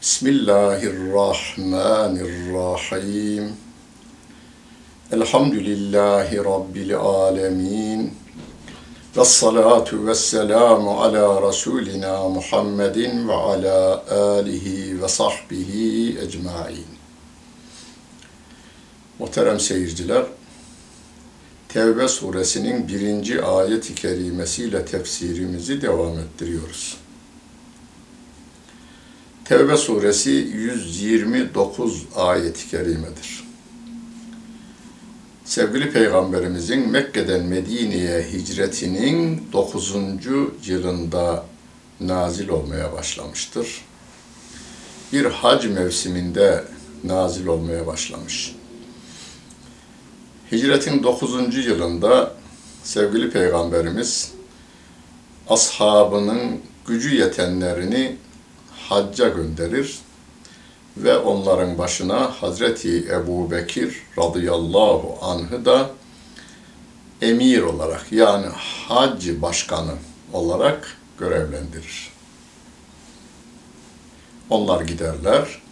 Bismillahirrahmanirrahim. Elhamdülillahi Rabbil alemin. Ve salatu ve selamu ala Resulina Muhammedin ve ala alihi ve sahbihi ecmain. Muhterem seyirciler, Tevbe suresinin birinci ayet-i kerimesiyle tefsirimizi devam ettiriyoruz. Tevbe suresi 129 ayet-i kerimedir. Sevgili Peygamberimizin Mekke'den Medine'ye hicretinin 9. yılında nazil olmaya başlamıştır. Bir hac mevsiminde nazil olmaya başlamış. Hicretin 9. yılında sevgili Peygamberimiz ashabının gücü yetenlerini hacca gönderir ve onların başına Hazreti Ebu Bekir radıyallahu anh'ı da emir olarak yani hac başkanı olarak görevlendirir. Onlar giderler.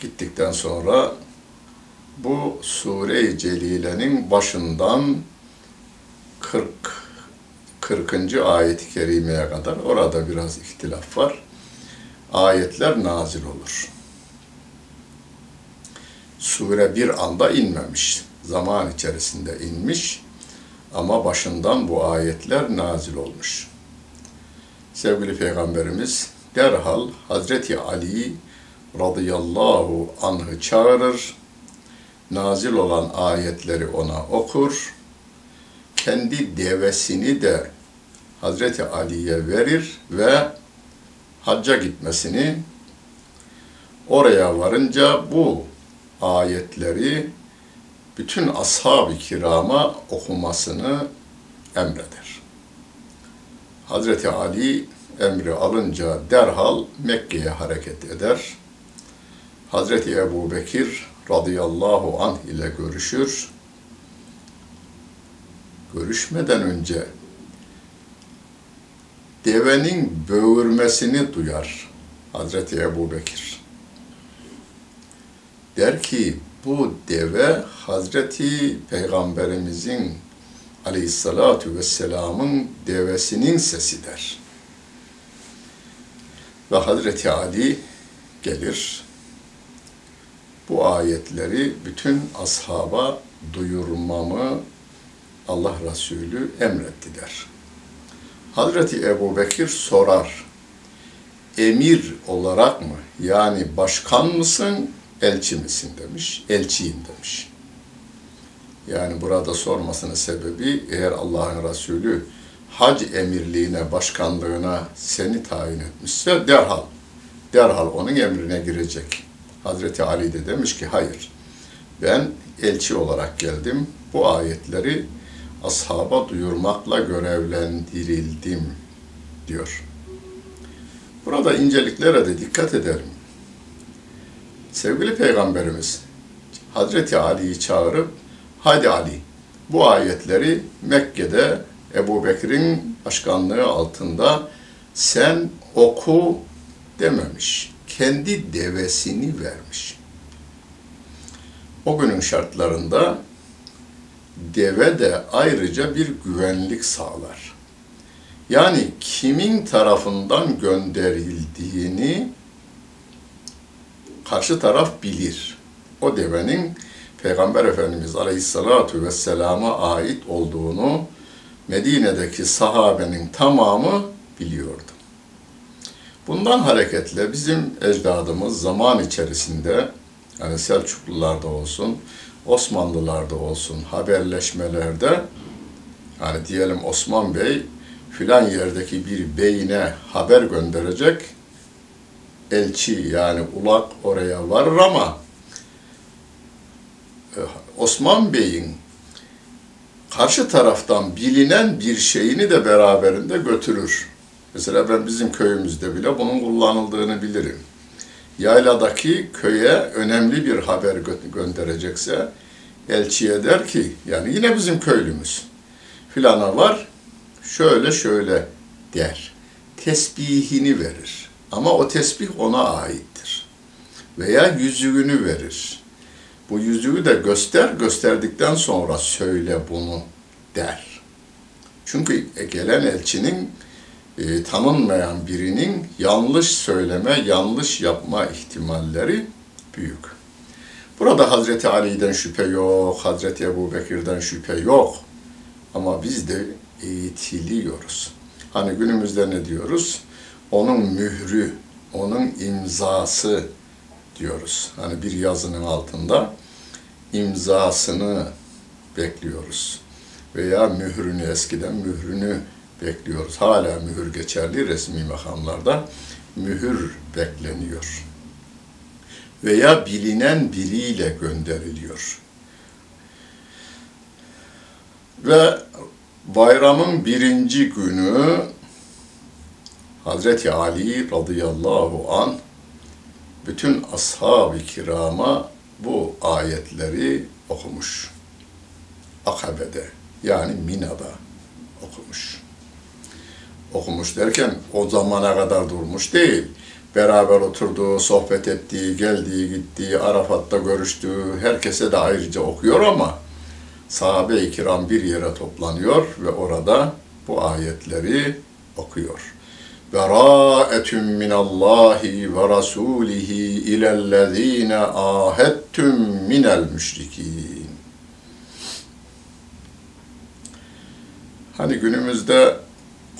Gittikten sonra bu sure-i celilenin başından 40 40. ayet-i kerimeye kadar orada biraz ihtilaf var. Ayetler nazil olur. Sure bir anda inmemiş. Zaman içerisinde inmiş ama başından bu ayetler nazil olmuş. Sevgili Peygamberimiz derhal Hazreti Ali radıyallahu anh'ı çağırır nazil olan ayetleri ona okur, kendi devesini de Hazreti Ali'ye verir ve hacca gitmesini oraya varınca bu ayetleri bütün ashab-ı kirama okumasını emreder. Hazreti Ali emri alınca derhal Mekke'ye hareket eder. Hazreti Ebu Bekir radıyallahu anh ile görüşür. Görüşmeden önce devenin böğürmesini duyar Hazreti Ebu Bekir. Der ki bu deve Hazreti Peygamberimizin Aleyhissalatu vesselamın devesinin sesidir. Ve Hazreti Ali gelir. Bu ayetleri bütün ashaba duyurmamı Allah Resulü emretti der. Hazreti Ebu Bekir sorar, emir olarak mı, yani başkan mısın, elçi misin demiş, elçiyim demiş. Yani burada sormasının sebebi eğer Allah'ın Resulü hac emirliğine, başkanlığına seni tayin etmişse derhal, derhal onun emrine girecek. Hazreti Ali de demiş ki hayır, ben elçi olarak geldim, bu ayetleri ashaba duyurmakla görevlendirildim diyor. Burada inceliklere de dikkat edelim. Sevgili Peygamberimiz Hazreti Ali'yi çağırıp hadi Ali bu ayetleri Mekke'de Ebu Bekir'in başkanlığı altında sen oku dememiş. Kendi devesini vermiş. O günün şartlarında deve de ayrıca bir güvenlik sağlar. Yani kimin tarafından gönderildiğini karşı taraf bilir. O devenin Peygamber Efendimiz Aleyhisselatü Vesselam'a ait olduğunu Medine'deki sahabenin tamamı biliyordu. Bundan hareketle bizim ecdadımız zaman içerisinde yani Selçuklularda olsun, Osmanlılarda olsun haberleşmelerde yani diyelim Osman Bey filan yerdeki bir beyine haber gönderecek elçi yani ulak oraya varır ama e, Osman Bey'in karşı taraftan bilinen bir şeyini de beraberinde götürür. Mesela ben bizim köyümüzde bile bunun kullanıldığını bilirim. Yayladaki köye önemli bir haber gö- gönderecekse elçiye der ki yani yine bizim köylümüz filana var şöyle şöyle der. Tesbihini verir. Ama o tesbih ona aittir. Veya yüzüğünü verir. Bu yüzüğü de göster, gösterdikten sonra söyle bunu der. Çünkü gelen elçinin e, tanınmayan birinin yanlış söyleme, yanlış yapma ihtimalleri büyük. Burada Hazreti Ali'den şüphe yok, Hazreti Ebu Bekir'den şüphe yok. Ama biz de eğitiliyoruz. Hani günümüzde ne diyoruz? Onun mührü, onun imzası diyoruz. Hani bir yazının altında imzasını bekliyoruz. Veya mührünü, eskiden mührünü bekliyoruz. Hala mühür geçerli resmi makamlarda mühür bekleniyor. Veya bilinen biriyle gönderiliyor. Ve bayramın birinci günü Hazreti Ali radıyallahu an bütün ashab-ı kirama bu ayetleri okumuş. Akabe'de yani Mina'da okumuş. Okumuş derken o zamana kadar durmuş değil. Beraber oturduğu, sohbet ettiği, geldiği, gittiği, Arafat'ta görüştüğü herkese de ayrıca okuyor ama sahabe-i kiram bir yere toplanıyor ve orada bu ayetleri okuyor. Berâetüm minallahi ve rasûlihi ilellezîne âhettüm minel müşrikîn. Hani günümüzde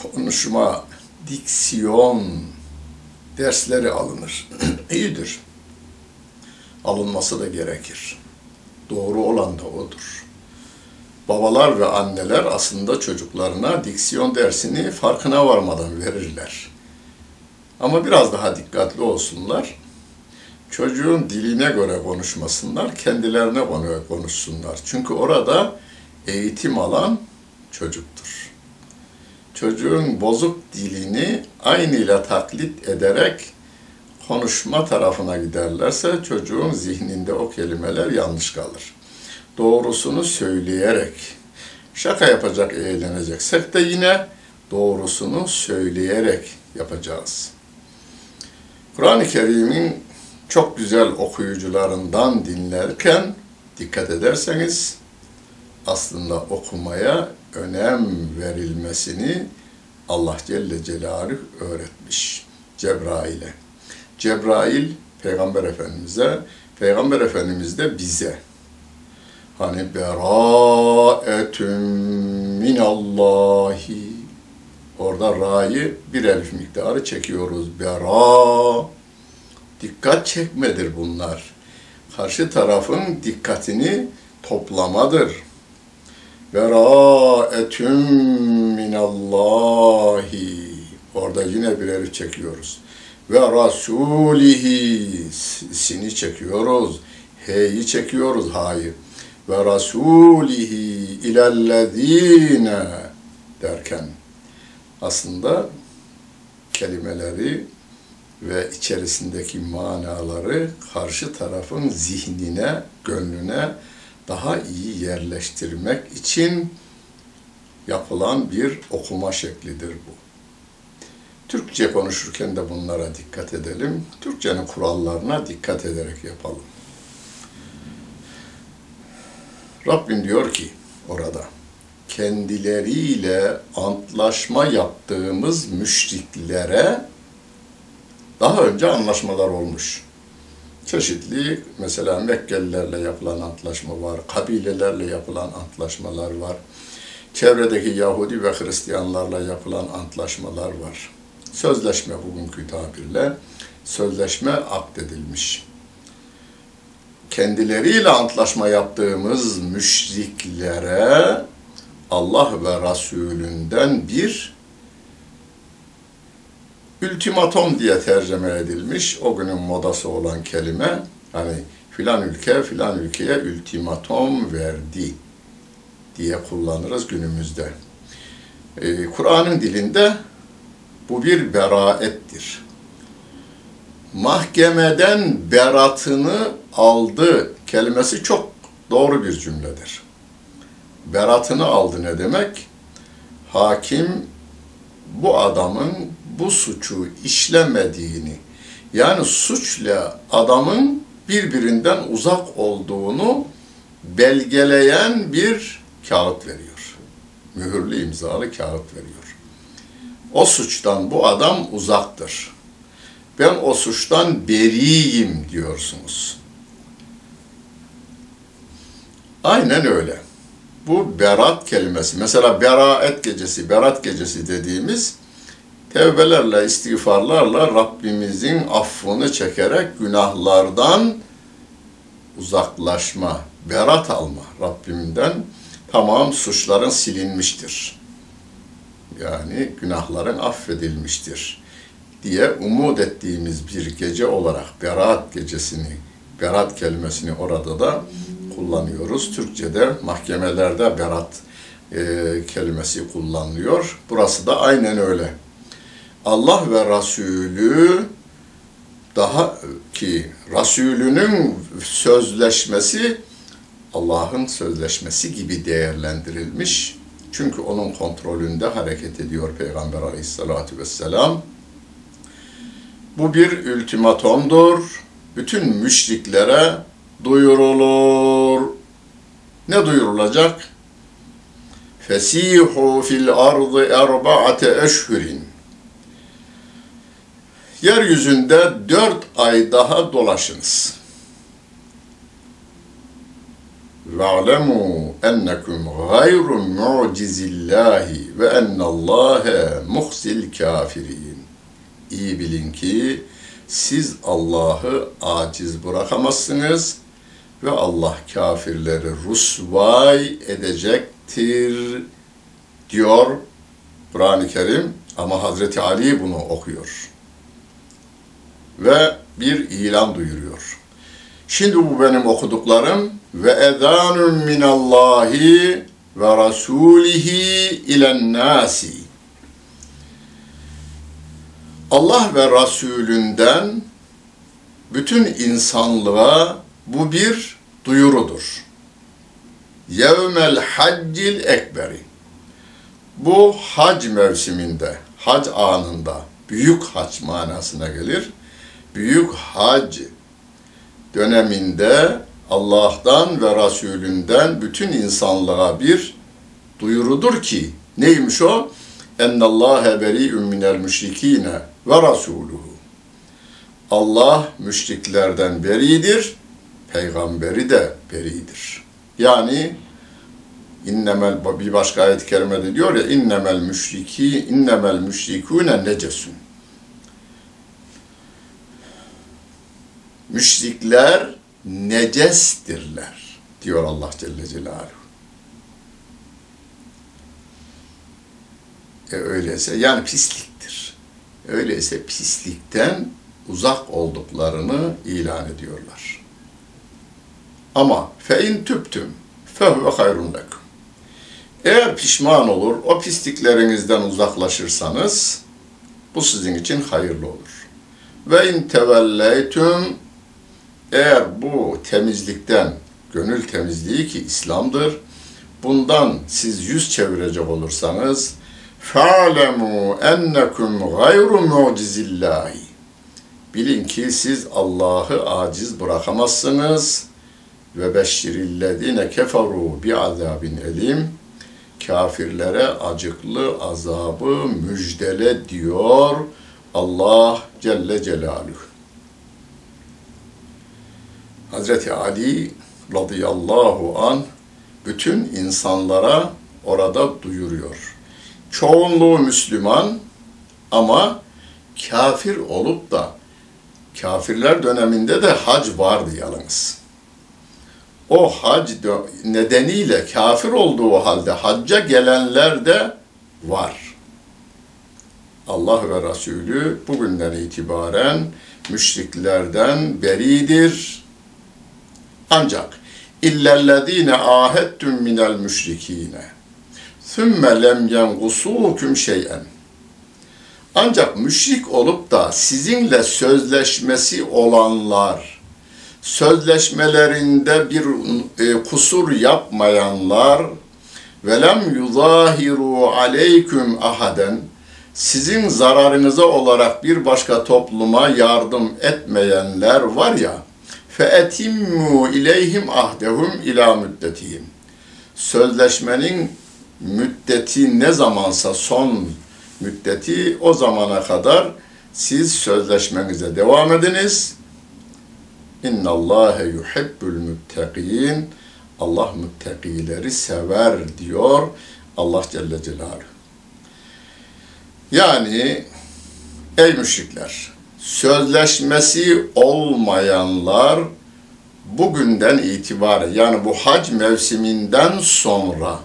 konuşma, diksiyon dersleri alınır. İyidir. Alınması da gerekir. Doğru olan da odur. Babalar ve anneler aslında çocuklarına diksiyon dersini farkına varmadan verirler. Ama biraz daha dikkatli olsunlar. Çocuğun diline göre konuşmasınlar, kendilerine göre konuşsunlar. Çünkü orada eğitim alan çocuktur çocuğun bozuk dilini aynıyla taklit ederek konuşma tarafına giderlerse çocuğun zihninde o kelimeler yanlış kalır. Doğrusunu söyleyerek, şaka yapacak, eğleneceksek de yine doğrusunu söyleyerek yapacağız. Kur'an-ı Kerim'in çok güzel okuyucularından dinlerken dikkat ederseniz aslında okumaya önem verilmesini Allah Celle Celaluhu öğretmiş Cebrail'e. Cebrail Peygamber Efendimiz'e, Peygamber Efendimiz de bize. Hani beraetün minallahi Orada ra'yı bir elif miktarı çekiyoruz. Bera. Dikkat çekmedir bunlar. Karşı tarafın dikkatini toplamadır. Beraetün minallahi. Orada yine bir çekiyoruz. Ve rasulihi. Sini çekiyoruz. H'yi çekiyoruz. Ha'yı. Ve rasulihi ilellezine derken aslında kelimeleri ve içerisindeki manaları karşı tarafın zihnine, gönlüne daha iyi yerleştirmek için yapılan bir okuma şeklidir bu. Türkçe konuşurken de bunlara dikkat edelim. Türkçenin kurallarına dikkat ederek yapalım. Rabbim diyor ki orada kendileriyle antlaşma yaptığımız müşriklere daha önce anlaşmalar olmuş. Çeşitli mesela Mekkelilerle yapılan antlaşma var, kabilelerle yapılan antlaşmalar var. Çevredeki Yahudi ve Hristiyanlarla yapılan antlaşmalar var. Sözleşme bugünkü tabirle sözleşme akdedilmiş. Kendileriyle antlaşma yaptığımız müşriklere Allah ve Resulünden bir ultimatom diye tercüme edilmiş. O günün modası olan kelime hani filan ülke filan ülkeye ultimatom verdi diye kullanırız günümüzde. Ee, Kur'an'ın dilinde bu bir beraettir. Mahkemeden beratını aldı kelimesi çok doğru bir cümledir beratını aldı ne demek? Hakim bu adamın bu suçu işlemediğini yani suçla adamın birbirinden uzak olduğunu belgeleyen bir kağıt veriyor. Mühürlü imzalı kağıt veriyor. O suçtan bu adam uzaktır. Ben o suçtan beriyim diyorsunuz. Aynen öyle bu berat kelimesi, mesela beraet gecesi, berat gecesi dediğimiz tevbelerle, istiğfarlarla Rabbimizin affını çekerek günahlardan uzaklaşma, berat alma Rabbimden tamam suçların silinmiştir. Yani günahların affedilmiştir diye umut ettiğimiz bir gece olarak berat gecesini, berat kelimesini orada da kullanıyoruz. Türkçe'de mahkemelerde berat e, kelimesi kullanılıyor. Burası da aynen öyle. Allah ve Resulü daha ki Resulünün sözleşmesi Allah'ın sözleşmesi gibi değerlendirilmiş. Çünkü onun kontrolünde hareket ediyor Peygamber aleyhissalatü vesselam. Bu bir ultimatomdur. Bütün müşriklere duyurulur. Ne duyurulacak? Fesihu fil ardı erba'ate eşhurin Yeryüzünde dört ay daha dolaşınız. وَاعْلَمُوا اَنَّكُمْ غَيْرُ مُعْجِزِ اللّٰهِ وَاَنَّ اللّٰهَ مُخْزِ الْكَافِرِينَ İyi bilin ki siz Allah'ı aciz bırakamazsınız ve Allah kafirleri rusvay edecektir diyor Kur'an-ı Kerim ama Hazreti Ali bunu okuyor. Ve bir ilan duyuruyor. Şimdi bu benim okuduklarım ve edanun minallahi ve rasulihi ilen nasi. Allah ve Resulünden bütün insanlığa bu bir duyurudur. Yevmel haccil ekberi. Bu hac mevsiminde, hac anında, büyük hac manasına gelir. Büyük hac döneminde Allah'tan ve Resulünden bütün insanlığa bir duyurudur ki neymiş o? Ennallâhe beri'ün minel müşrikîne ve rasûluhu. Allah müşriklerden beridir, peygamberi de beridir. Yani innemel bir başka ayet-i kerimede diyor ya innemel müşriki innemel müşrikûne necesun. Müşrikler necestirler diyor Allah Celle Celaluhu. E öyleyse yani pisliktir. Öyleyse pislikten uzak olduklarını ilan ediyorlar. Ama fe in tüptüm fehve hayrun lekum. Eğer pişman olur, o pisliklerinizden uzaklaşırsanız bu sizin için hayırlı olur. Ve in tevelleytüm eğer bu temizlikten, gönül temizliği ki İslam'dır, bundan siz yüz çevirecek olursanız فَعْلَمُوا اَنَّكُمْ غَيْرُ مُعْجِزِ اللّٰهِ Bilin ki siz Allah'ı aciz bırakamazsınız. Ve beşşirillezine keferu bi azabin elim. Kafirlere acıklı azabı müjdele diyor Allah Celle Celaluhu. Hazreti Ali radıyallahu an bütün insanlara orada duyuruyor. Çoğunluğu Müslüman ama kafir olup da kafirler döneminde de hac vardı yalnız. O hac nedeniyle kafir olduğu halde hacca gelenler de var. Allah ve Resulü bugünden itibaren müşriklerden beridir. Ancak illellezine ahettüm minel müşrikine sümme lem yengusukum şey'en. Ancak müşrik olup da sizinle sözleşmesi olanlar, sözleşmelerinde bir e, kusur yapmayanlar velem yuzahiru aleyküm ahaden sizin zararınıza olarak bir başka topluma yardım etmeyenler var ya etimmu ileyhim ahdehum ila müddetihim sözleşmenin müddeti ne zamansa son müddeti o zamana kadar siz sözleşmenize devam ediniz. İnna Allahe yuhibbul muttaqin. Allah muttakileri sever diyor Allah Celle Celaluhu. Yani ey müşrikler, sözleşmesi olmayanlar bugünden itibaren yani bu hac mevsiminden sonra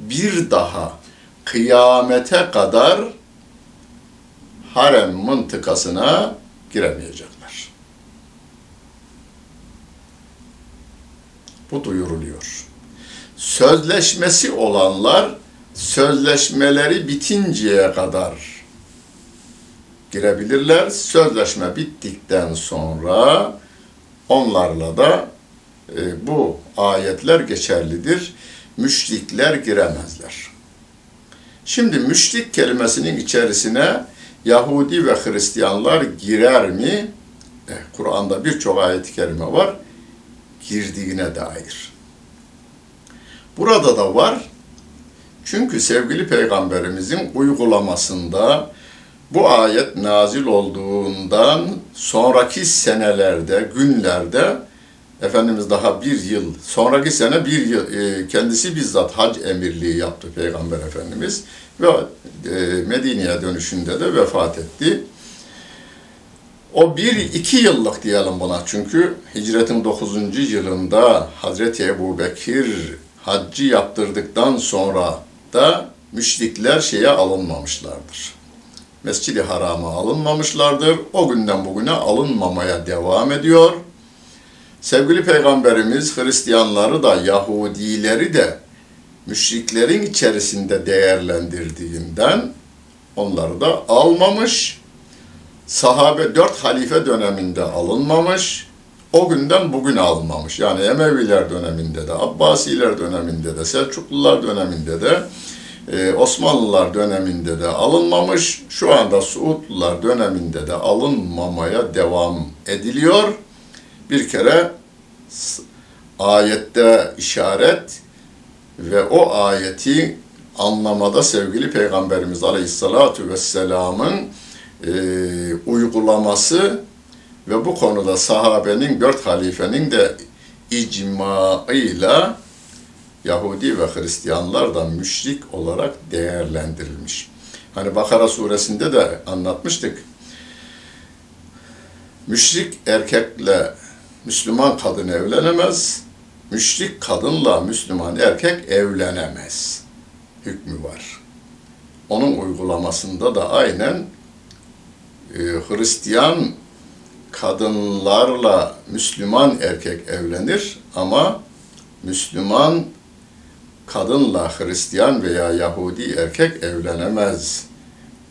bir daha kıyamete kadar harem mıntıkasına giremeyecekler. Bu duyuruluyor. Sözleşmesi olanlar sözleşmeleri bitinceye kadar girebilirler. Sözleşme bittikten sonra onlarla da e, bu ayetler geçerlidir. Müşrikler giremezler. Şimdi müşrik kelimesinin içerisine Yahudi ve Hristiyanlar girer mi? E, Kur'an'da birçok ayet-i kerime var. Girdiğine dair. Burada da var. Çünkü sevgili peygamberimizin uygulamasında bu ayet nazil olduğundan sonraki senelerde, günlerde Efendimiz daha bir yıl, sonraki sene bir yıl e, kendisi bizzat hac emirliği yaptı Peygamber Efendimiz ve e, Medine'ye dönüşünde de vefat etti. O bir iki yıllık diyelim buna çünkü hicretin 9. yılında Hazreti Ebu Bekir haccı yaptırdıktan sonra da müşrikler şeye alınmamışlardır. Mescid-i Haram'a alınmamışlardır. O günden bugüne alınmamaya devam ediyor. Sevgili Peygamberimiz Hristiyanları da Yahudileri de müşriklerin içerisinde değerlendirdiğinden onları da almamış. Sahabe dört halife döneminde alınmamış. O günden bugün alınmamış. Yani Emeviler döneminde de, Abbasiler döneminde de, Selçuklular döneminde de, e, Osmanlılar döneminde de alınmamış. Şu anda Suudlular döneminde de alınmamaya devam ediliyor bir kere ayette işaret ve o ayeti anlamada sevgili Peygamberimiz Aleyhisselatü Vesselam'ın e, uygulaması ve bu konuda sahabenin, dört halifenin de icmaıyla Yahudi ve Hristiyanlar da müşrik olarak değerlendirilmiş. Hani Bakara suresinde de anlatmıştık. Müşrik erkekle Müslüman kadın evlenemez, müşrik kadınla Müslüman erkek evlenemez hükmü var. Onun uygulamasında da aynen e, Hristiyan kadınlarla Müslüman erkek evlenir ama Müslüman kadınla Hristiyan veya Yahudi erkek evlenemez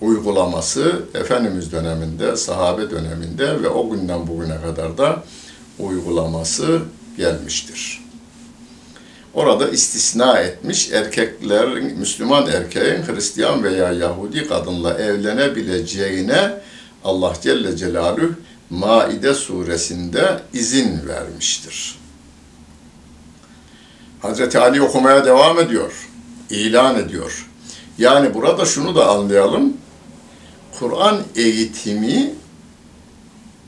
uygulaması Efendimiz döneminde, sahabe döneminde ve o günden bugüne kadar da uygulaması gelmiştir. Orada istisna etmiş erkeklerin, Müslüman erkeğin Hristiyan veya Yahudi kadınla evlenebileceğine Allah Celle Celaluhu Maide suresinde izin vermiştir. Hazreti Ali okumaya devam ediyor, ilan ediyor. Yani burada şunu da anlayalım. Kur'an eğitimi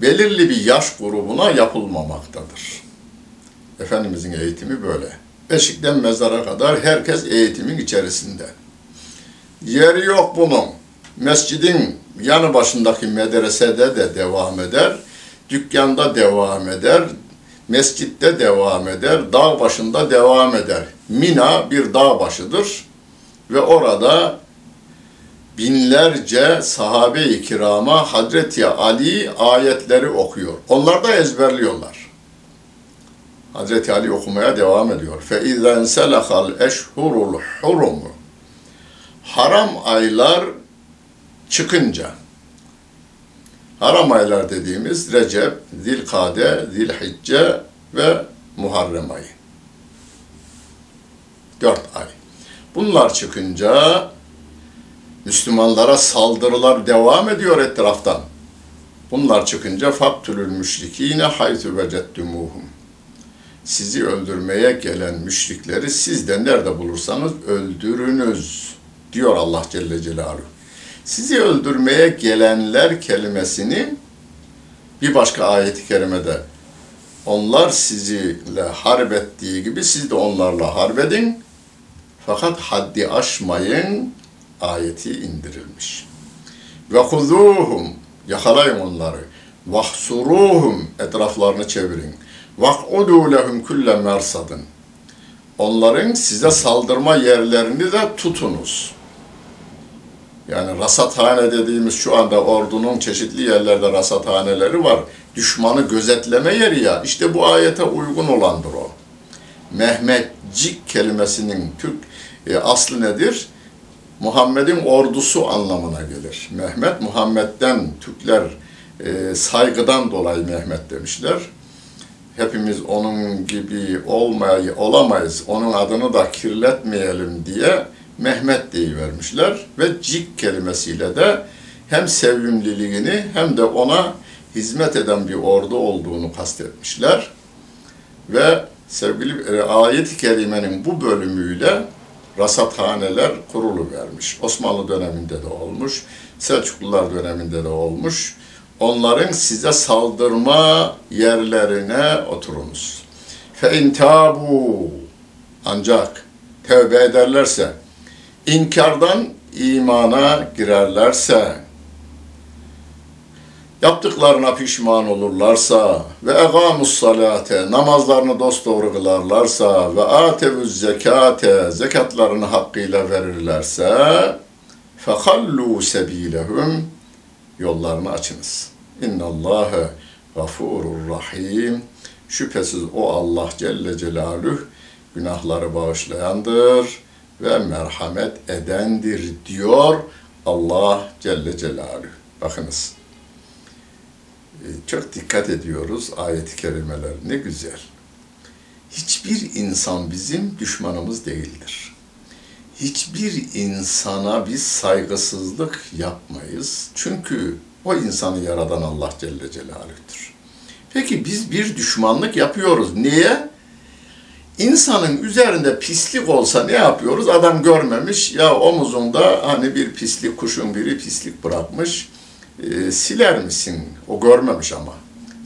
belirli bir yaş grubuna yapılmamaktadır. Efendimizin eğitimi böyle. Beşikten mezara kadar herkes eğitimin içerisinde. Yeri yok bunun. Mescidin yanı başındaki medresede de devam eder, dükkanda devam eder, mescitte devam eder, dağ başında devam eder. Mina bir dağ başıdır ve orada binlerce sahabe-i kirama Hazreti Ali ayetleri okuyor. Onlar da ezberliyorlar. Hazreti Ali okumaya devam ediyor. Fe izen selahal eşhurul hurum. Haram aylar çıkınca haram aylar dediğimiz Recep, Zilkade, Zilhicce ve Muharrem ayı. Dört ay. Bunlar çıkınca Müslümanlara saldırılar devam ediyor etraftan. Bunlar çıkınca faktülül müşrikine haytü vecettumuhum. Sizi öldürmeye gelen müşrikleri siz de nerede bulursanız öldürünüz diyor Allah Celle Celaluhu. Sizi öldürmeye gelenler kelimesini bir başka ayet-i kerimede onlar sizinle harp ettiği gibi siz de onlarla harp edin. Fakat haddi aşmayın ayeti indirilmiş. Ve huzuhum yakalayın onları. Vahsuruhum etraflarını çevirin. Vak'udu lehum kulle mersadın. Onların size saldırma yerlerini de tutunuz. Yani rasathane dediğimiz şu anda ordunun çeşitli yerlerde rasathaneleri var. Düşmanı gözetleme yeri ya. İşte bu ayete uygun olandır o. Mehmetcik kelimesinin Türk e, aslı nedir? Muhammed'in ordusu anlamına gelir. Mehmet, Muhammed'den Türkler e, saygıdan dolayı Mehmet demişler. Hepimiz onun gibi olmayı olamayız, onun adını da kirletmeyelim diye Mehmet vermişler ve cik kelimesiyle de hem sevimliliğini hem de ona hizmet eden bir ordu olduğunu kastetmişler. Ve sevgili e, ayet-i kerimenin bu bölümüyle rasathaneler kurulu vermiş. Osmanlı döneminde de olmuş, Selçuklular döneminde de olmuş. Onların size saldırma yerlerine oturunuz. Fe intabu ancak tevbe ederlerse, inkardan imana girerlerse, yaptıklarına pişman olurlarsa ve egamus salate namazlarını dosdoğru kılarlarsa ve atevüz zekate zekatlarını hakkıyla verirlerse fehallu sebilehum yollarını açınız. İnnallâhe gafurur rahim. Şüphesiz o Allah Celle Celaluhu günahları bağışlayandır ve merhamet edendir diyor Allah Celle Celaluhu. Bakınız. E, çok dikkat ediyoruz ayet-i kerimeler. Ne güzel. Hiçbir insan bizim düşmanımız değildir. Hiçbir insana biz saygısızlık yapmayız. Çünkü o insanı yaradan Allah Celle Celaluhu'dur. Peki biz bir düşmanlık yapıyoruz. Niye? İnsanın üzerinde pislik olsa ne yapıyoruz? Adam görmemiş ya omuzunda hani bir pislik, kuşun biri pislik bırakmış. E, siler misin? O görmemiş ama.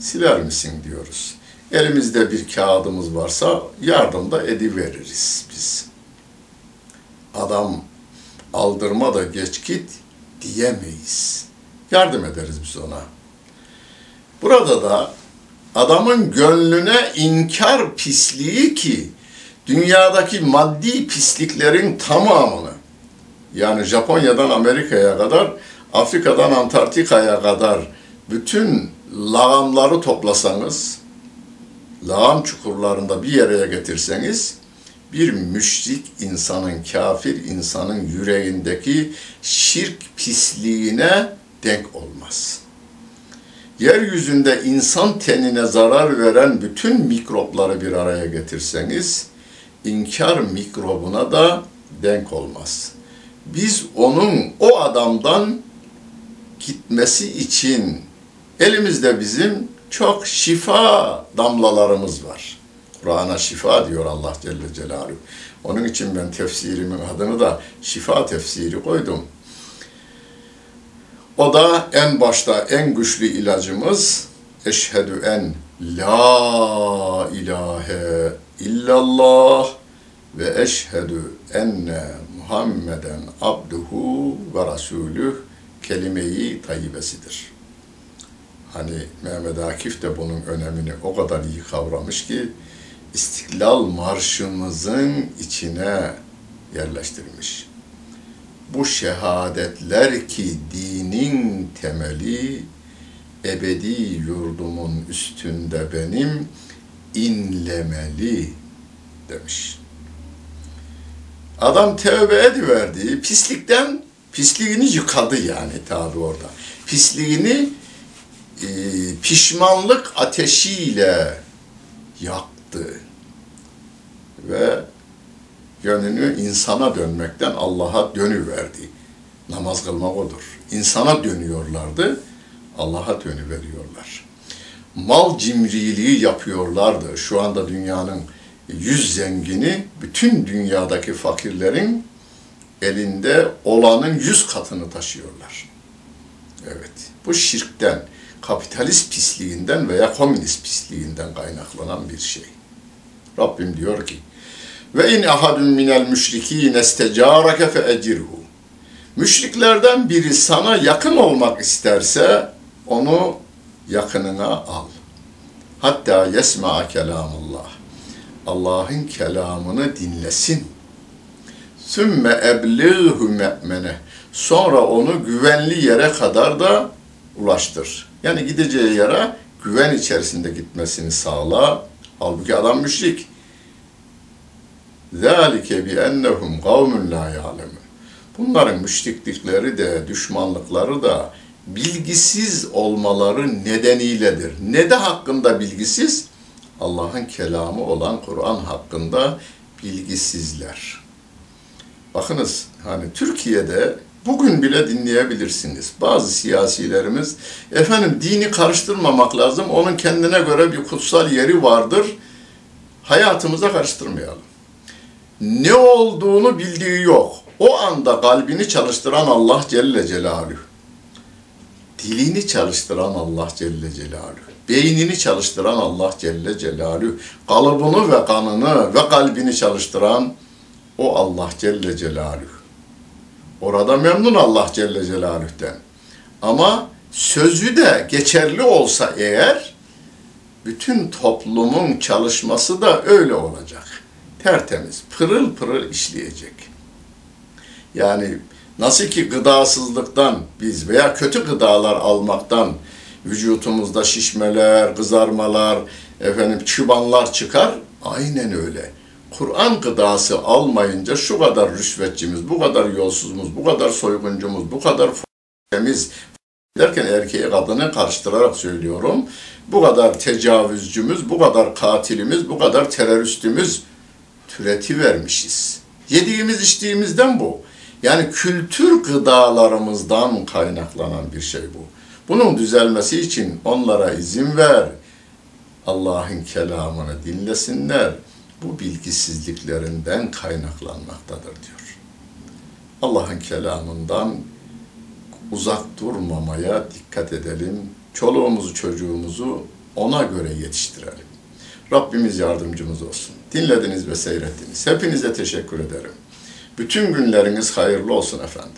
Siler misin diyoruz. Elimizde bir kağıdımız varsa yardım da ediveririz biz. Adam aldırma da geç git diyemeyiz. Yardım ederiz biz ona. Burada da adamın gönlüne inkar pisliği ki dünyadaki maddi pisliklerin tamamını yani Japonya'dan Amerika'ya kadar Afrika'dan Antarktika'ya kadar bütün lağımları toplasanız lağım çukurlarında bir yere getirseniz bir müşrik insanın, kafir insanın yüreğindeki şirk pisliğine denk olmaz. Yeryüzünde insan tenine zarar veren bütün mikropları bir araya getirseniz, inkar mikrobuna da denk olmaz. Biz onun o adamdan gitmesi için elimizde bizim çok şifa damlalarımız var. Kur'an'a şifa diyor Allah Celle Celaluhu. Onun için ben tefsirimin adını da şifa tefsiri koydum. O da en başta en güçlü ilacımız eşhedü en la ilahe illallah ve eşhedü enne Muhammeden abduhu ve rasulüh kelimeyi tayyibesidir. Hani Mehmet Akif de bunun önemini o kadar iyi kavramış ki İstiklal Marşımızın içine yerleştirmiş. Bu şehadetler ki dinin temeli, ebedi yurdumun üstünde benim inlemeli demiş. Adam tevbe ediverdi, pislikten pisliğini yıkadı yani tabi orada. Pisliğini e, pişmanlık ateşiyle yaktı. Ve yönünü insana dönmekten Allah'a dönüverdi. Namaz kılmak odur. İnsana dönüyorlardı, Allah'a dönüveriyorlar. Mal cimriliği yapıyorlardı. Şu anda dünyanın yüz zengini bütün dünyadaki fakirlerin elinde olanın yüz katını taşıyorlar. Evet, bu şirkten, kapitalist pisliğinden veya komünist pisliğinden kaynaklanan bir şey. Rabbim diyor ki, ve in ahadun minel müşrikin estecareke fe ecirhu. Müşriklerden biri sana yakın olmak isterse onu yakınına al. Hatta yesma'a kelamullah. Allah'ın kelamını dinlesin. Sümme ebliğhu me'mene. Sonra onu güvenli yere kadar da ulaştır. Yani gideceği yere güven içerisinde gitmesini sağla. Halbuki adam müşrik. ذَٰلِكَ بِأَنَّهُمْ قَوْمٌ لَا يَعْلَمُونَ Bunların müşriklikleri de, düşmanlıkları da bilgisiz olmaları nedeniyledir. Ne de hakkında bilgisiz? Allah'ın kelamı olan Kur'an hakkında bilgisizler. Bakınız hani Türkiye'de bugün bile dinleyebilirsiniz. Bazı siyasilerimiz efendim dini karıştırmamak lazım. Onun kendine göre bir kutsal yeri vardır. Hayatımıza karıştırmayalım. Ne olduğunu bildiği yok. O anda kalbini çalıştıran Allah Celle Celaluhu. Dilini çalıştıran Allah Celle Celaluhu. Beynini çalıştıran Allah Celle Celaluhu. Kalıbını ve kanını ve kalbini çalıştıran o Allah Celle Celaluhu. Orada memnun Allah Celle Celaluhu'den. Ama sözü de geçerli olsa eğer bütün toplumun çalışması da öyle olacak. Tertemiz, pırıl pırıl işleyecek. Yani nasıl ki gıdasızlıktan biz veya kötü gıdalar almaktan vücutumuzda şişmeler, kızarmalar, efendim çıbanlar çıkar. Aynen öyle. Kur'an gıdası almayınca şu kadar rüşvetçimiz, bu kadar yolsuzumuz, bu kadar soyguncumuz, bu kadar temiz derken erkeği kadını karıştırarak söylüyorum. Bu kadar tecavüzcümüz, bu kadar katilimiz, bu kadar teröristimiz türeti vermişiz. Yediğimiz içtiğimizden bu. Yani kültür gıdalarımızdan kaynaklanan bir şey bu. Bunun düzelmesi için onlara izin ver. Allah'ın kelamını dinlesinler. bu bilgisizliklerinden kaynaklanmaktadır diyor. Allah'ın kelamından uzak durmamaya dikkat edelim. Çoluğumuzu çocuğumuzu ona göre yetiştirelim. Rabbimiz yardımcımız olsun. Dinlediniz ve seyrettiniz. Hepinize teşekkür ederim. Bütün günleriniz hayırlı olsun efendim.